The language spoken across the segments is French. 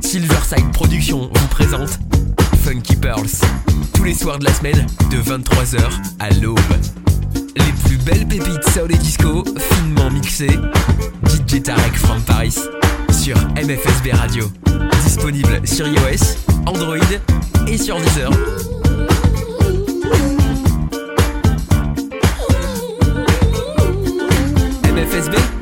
Silverside Productions vous présente Funky Pearls. Tous les soirs de la semaine de 23h à l'aube. Les plus belles pépites soul et disco, finement mixées. DJ Tarek from Paris sur MFSB Radio. Disponible sur iOS, Android et sur Deezer. MFSB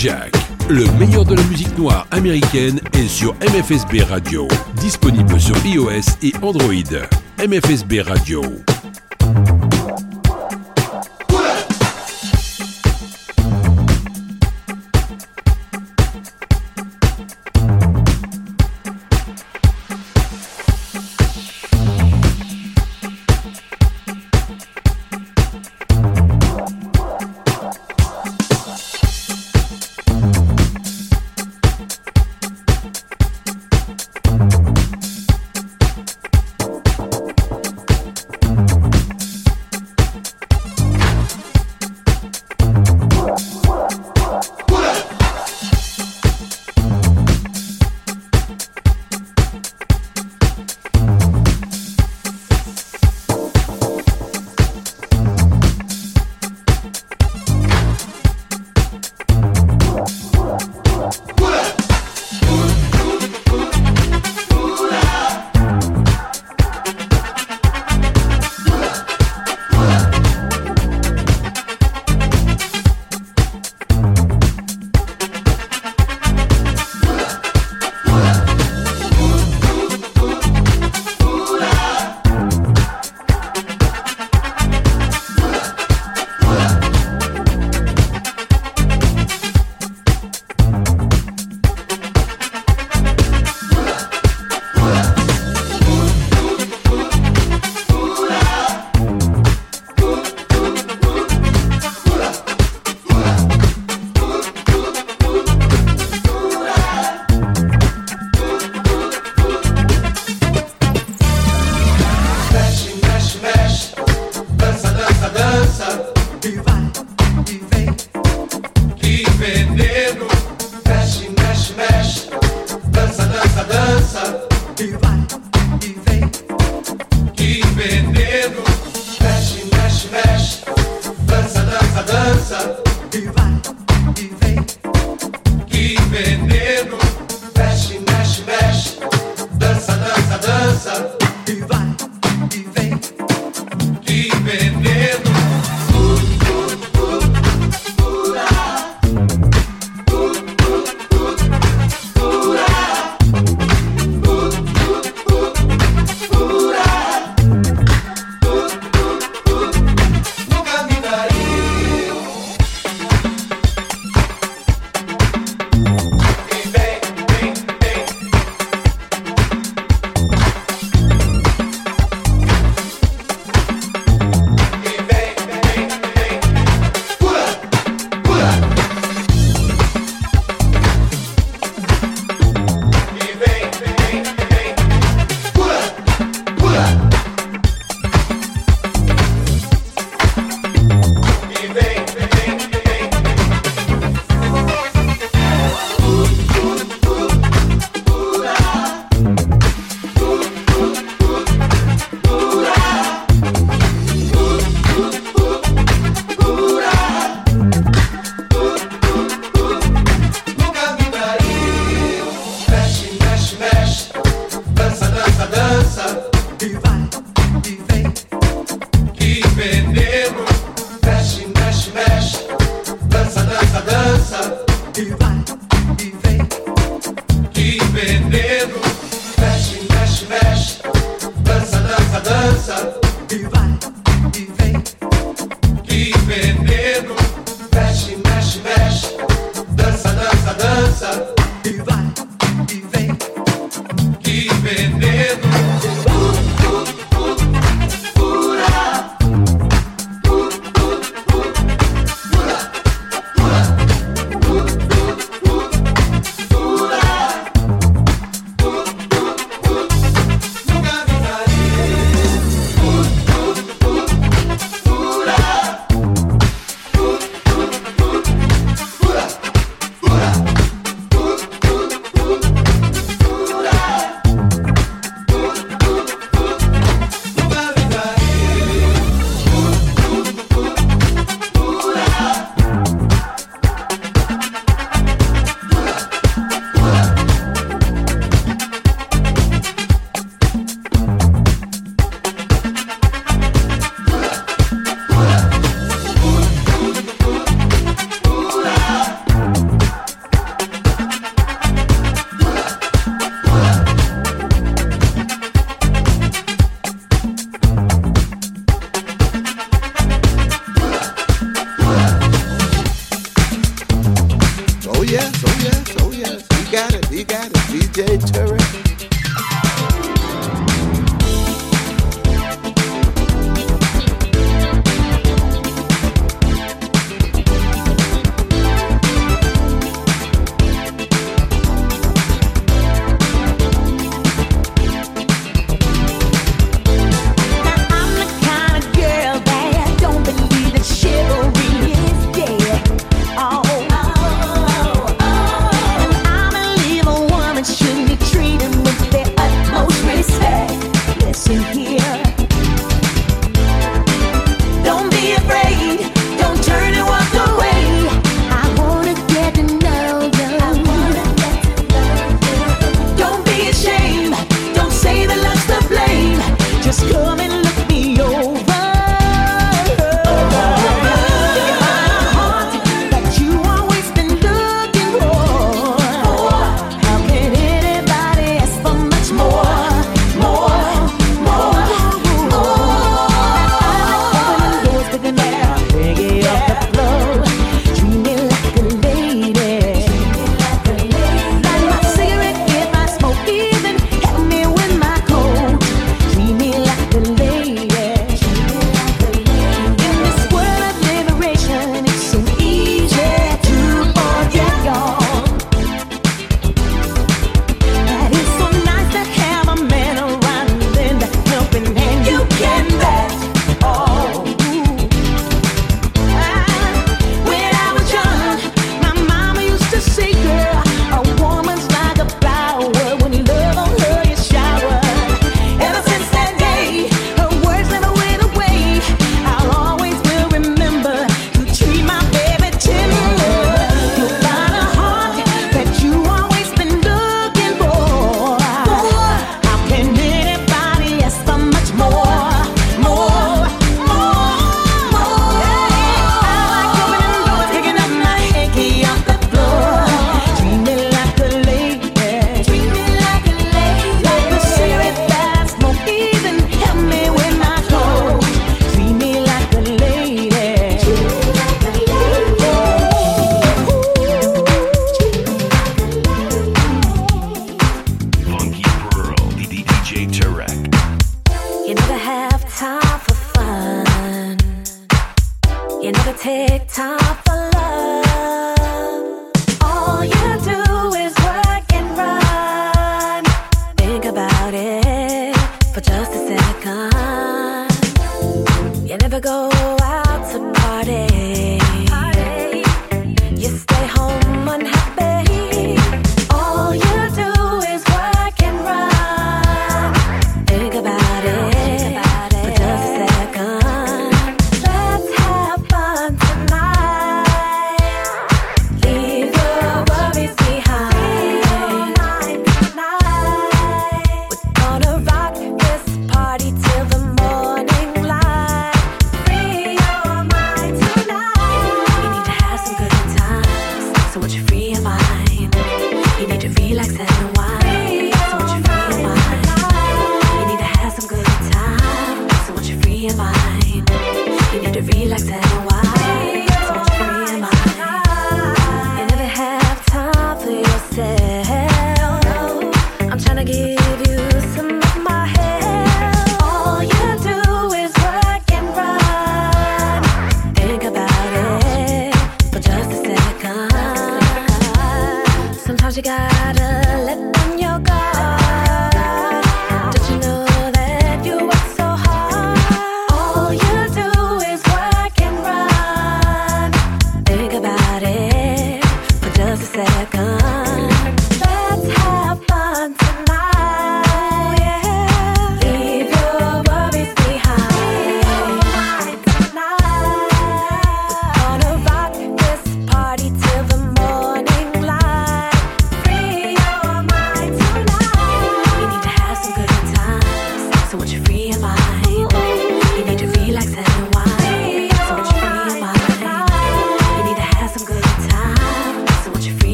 Jack. Le meilleur de la musique noire américaine est sur MFSB Radio, disponible sur iOS et Android. MFSB Radio,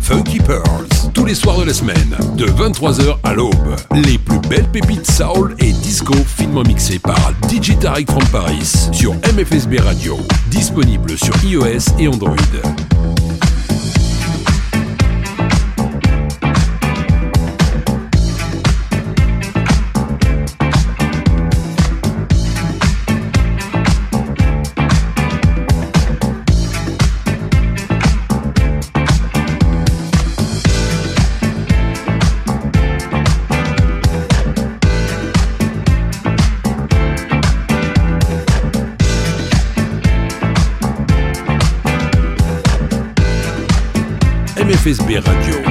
Funky Pearls. Tous les soirs de la semaine, de 23h à l'aube. Les plus belles pépites soul et disco finement mixées par DJ from Paris sur MFSB Radio. Disponible sur iOS et Android. FSB Radio.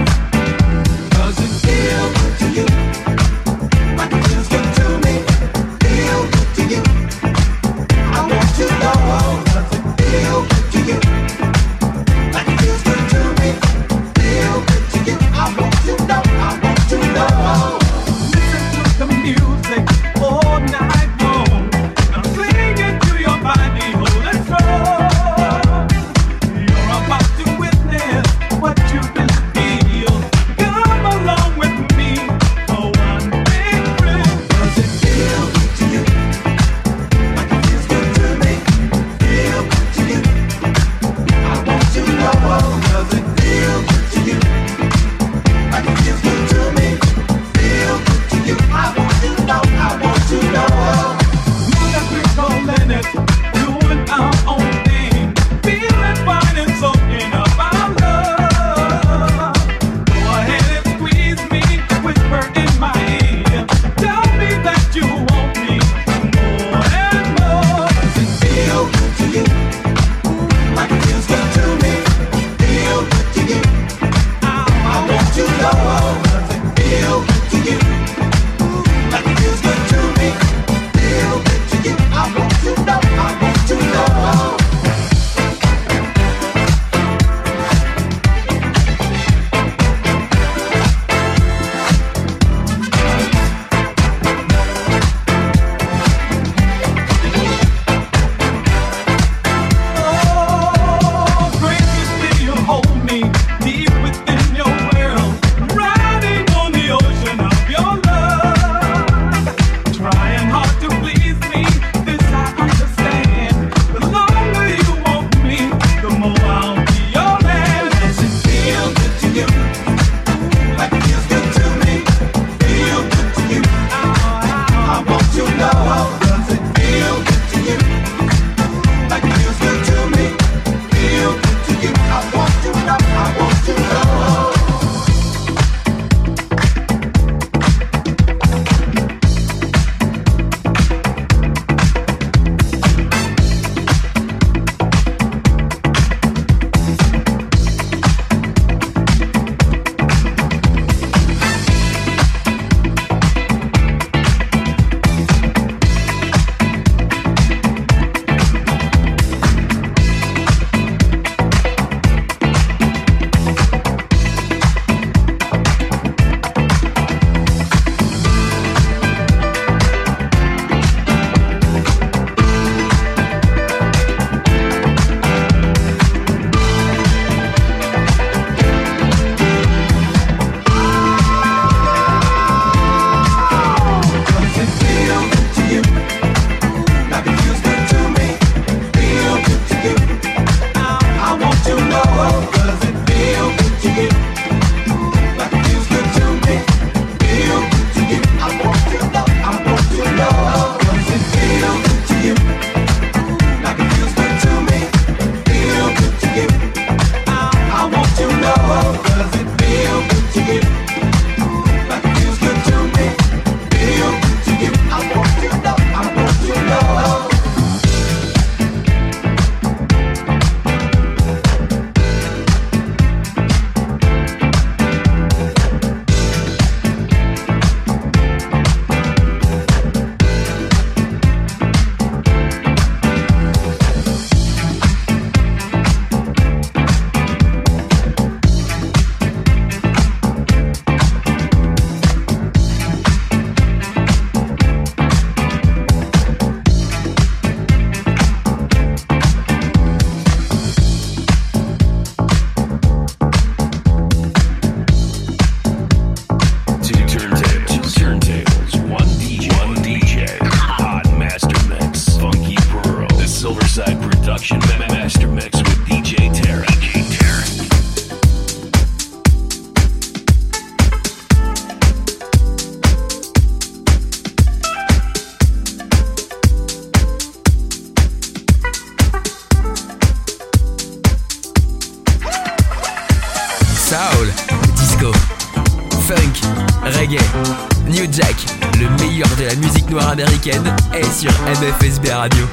week-end est sur MFSB Radio.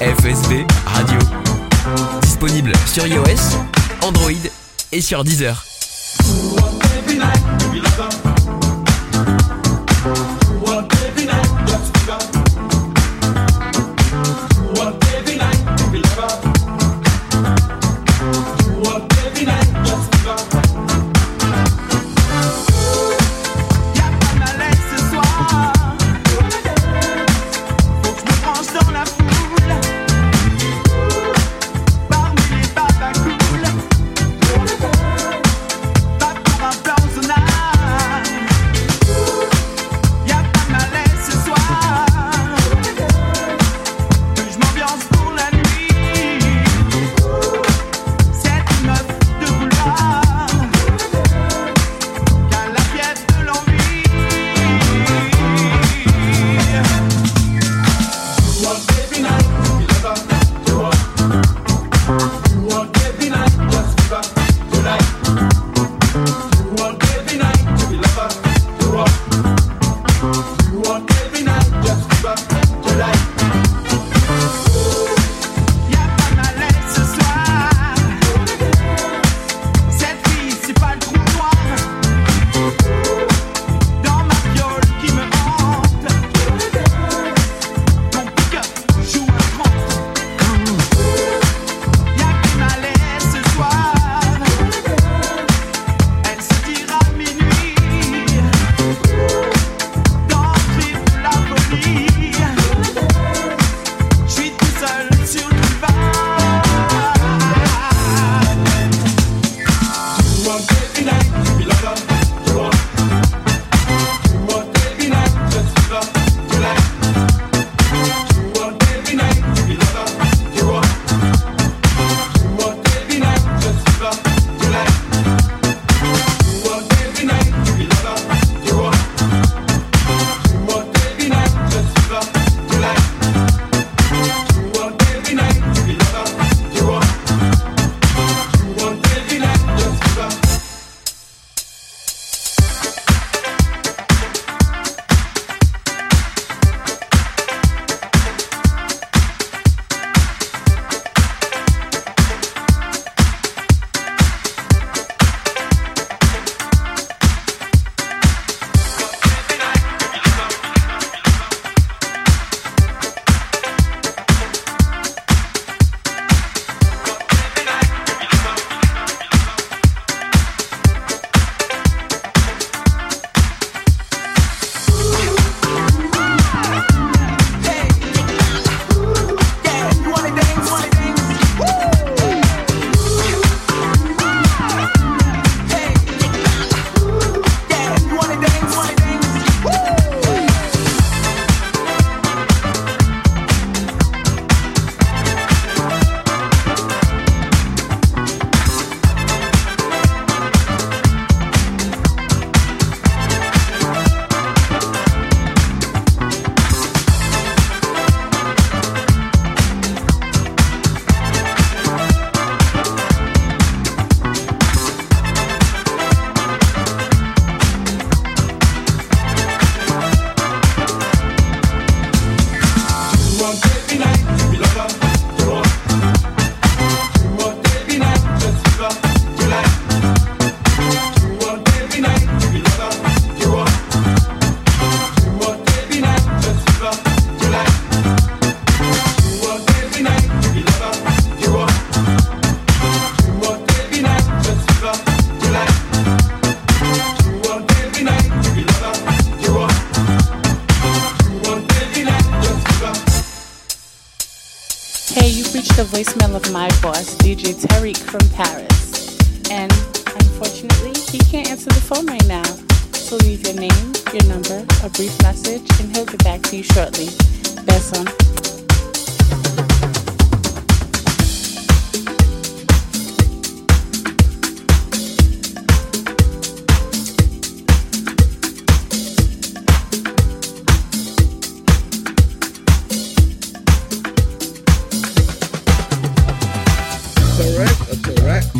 MFSB Radio. Disponible sur iOS, Android et sur Deezer.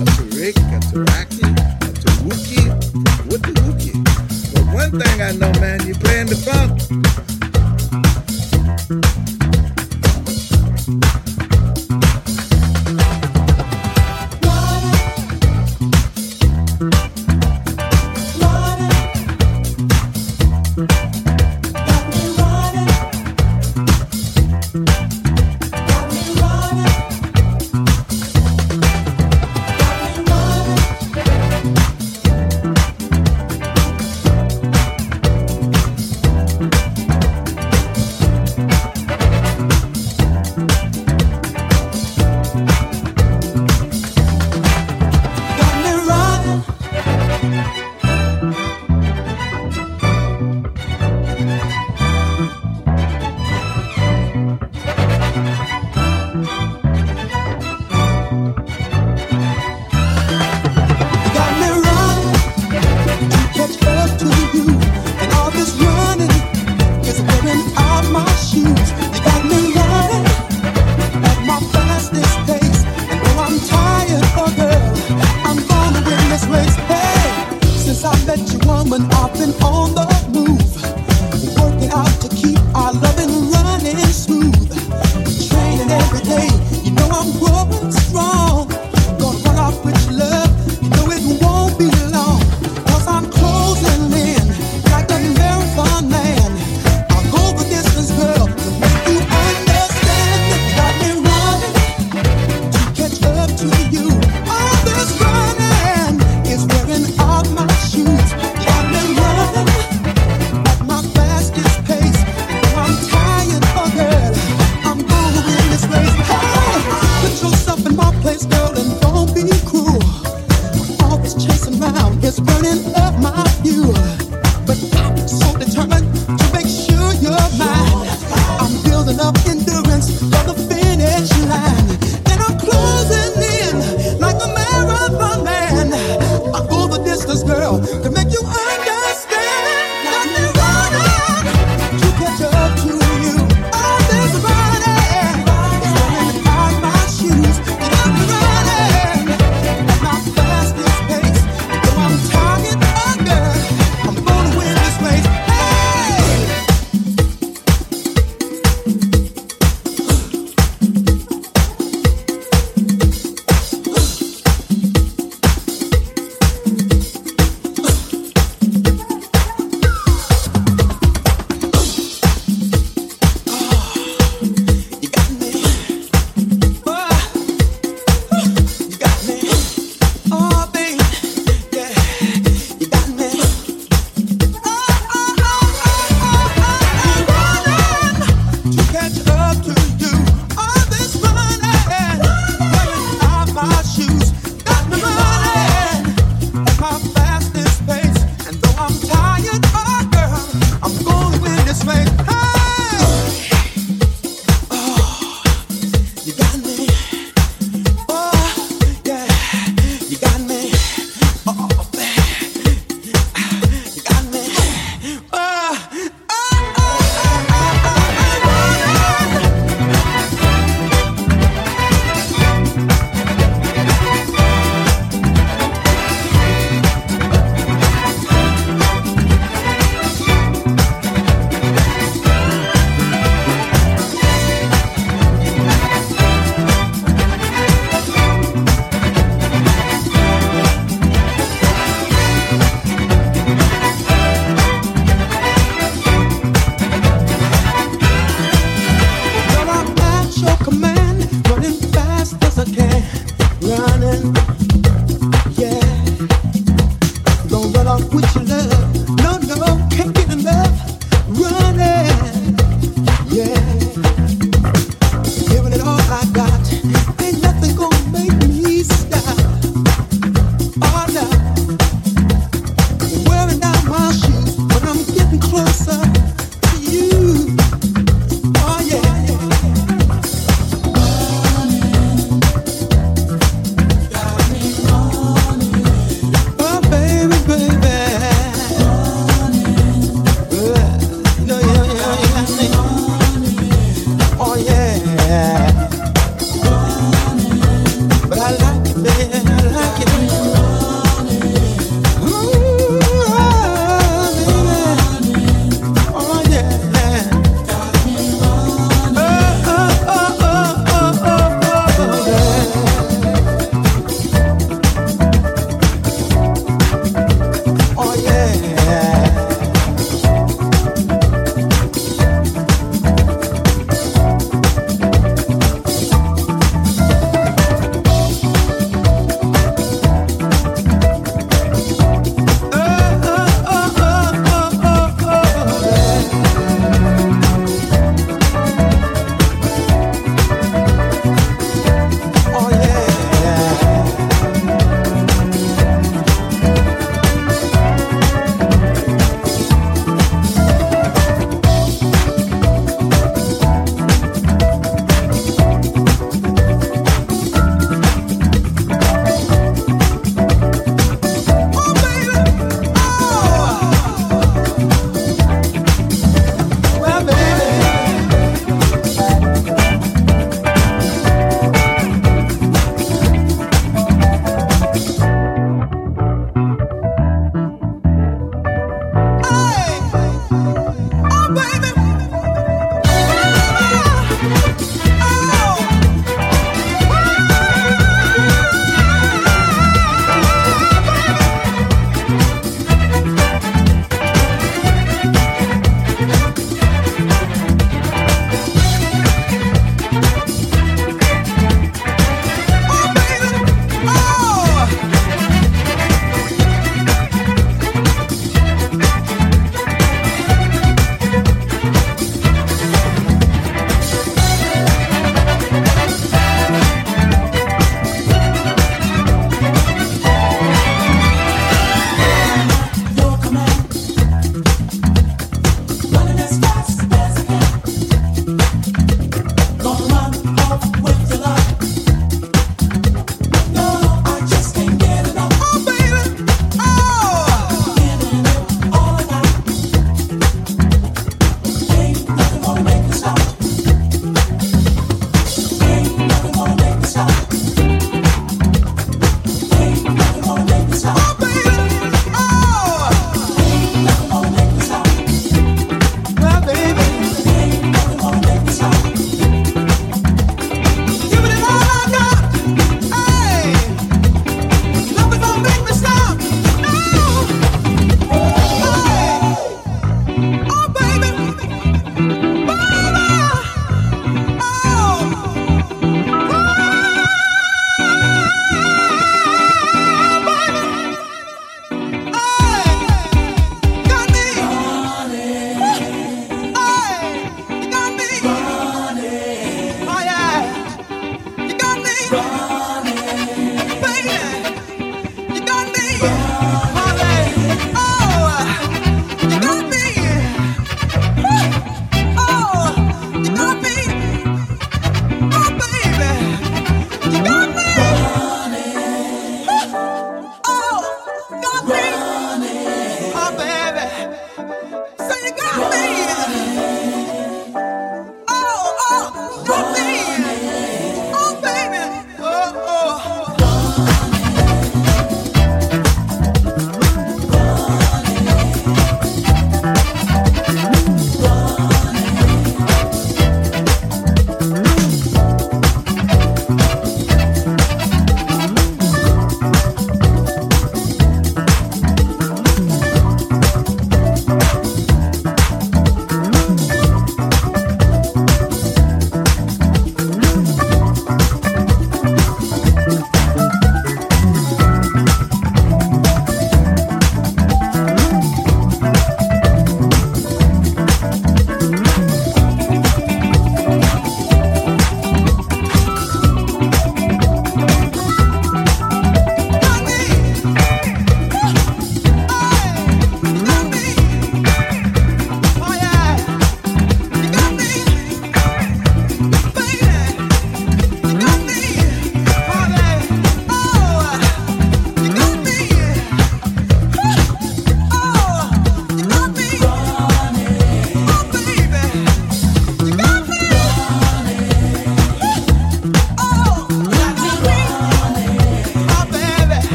a Tarik, a Taraki, a Tawuki. What the Wookie? But one thing I know, man, you playing the funk. woman often on the move.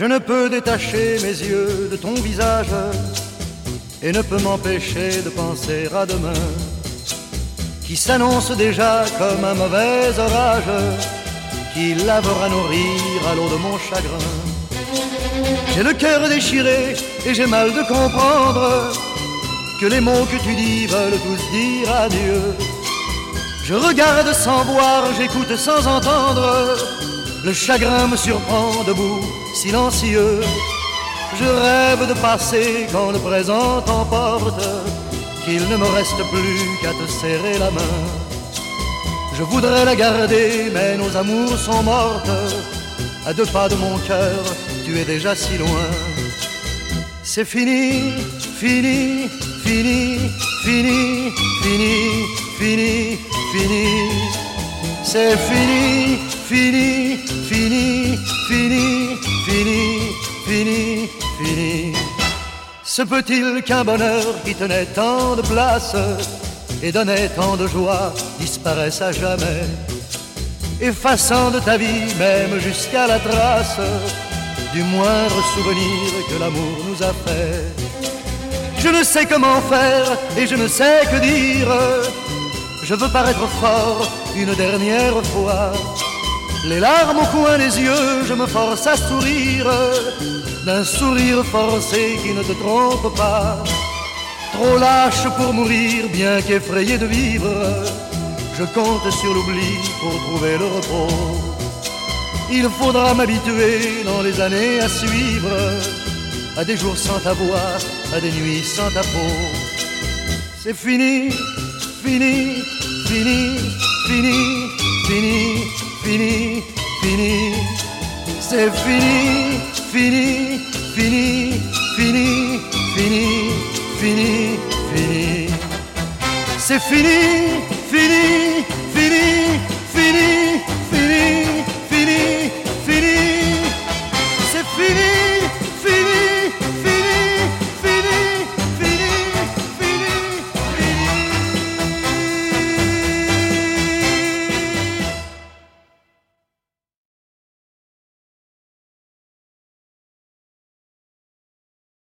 Je ne peux détacher mes yeux de ton visage et ne peux m'empêcher de penser à demain qui s'annonce déjà comme un mauvais orage qui lavera nos rires à l'eau de mon chagrin. J'ai le cœur déchiré et j'ai mal de comprendre que les mots que tu dis veulent tous dire adieu. Je regarde sans voir, j'écoute sans entendre. Le chagrin me surprend debout, silencieux. Je rêve de passer quand le présent t'emporte qu'il ne me reste plus qu'à te serrer la main. Je voudrais la garder, mais nos amours sont mortes. À deux pas de mon cœur, tu es déjà si loin. C'est fini, fini, fini, fini, fini, fini, fini. C'est fini, fini, fini, fini, fini, fini, fini. Se peut-il qu'un bonheur qui tenait tant de place et donnait tant de joie disparaisse à jamais, effaçant de ta vie même jusqu'à la trace du moindre souvenir que l'amour nous a fait Je ne sais comment faire et je ne sais que dire. Je veux paraître fort une dernière fois. Les larmes au coin des yeux, je me force à sourire d'un sourire forcé qui ne te trompe pas. Trop lâche pour mourir, bien qu'effrayé de vivre, je compte sur l'oubli pour trouver le repos. Il faudra m'habituer dans les années à suivre à des jours sans ta voix, à des nuits sans ta peau. C'est fini, fini, fini, fini, fini, fini, fini. C'est fini, fini, fini, fini, fini, fini, fini. C'est fini, fini, fini, fini.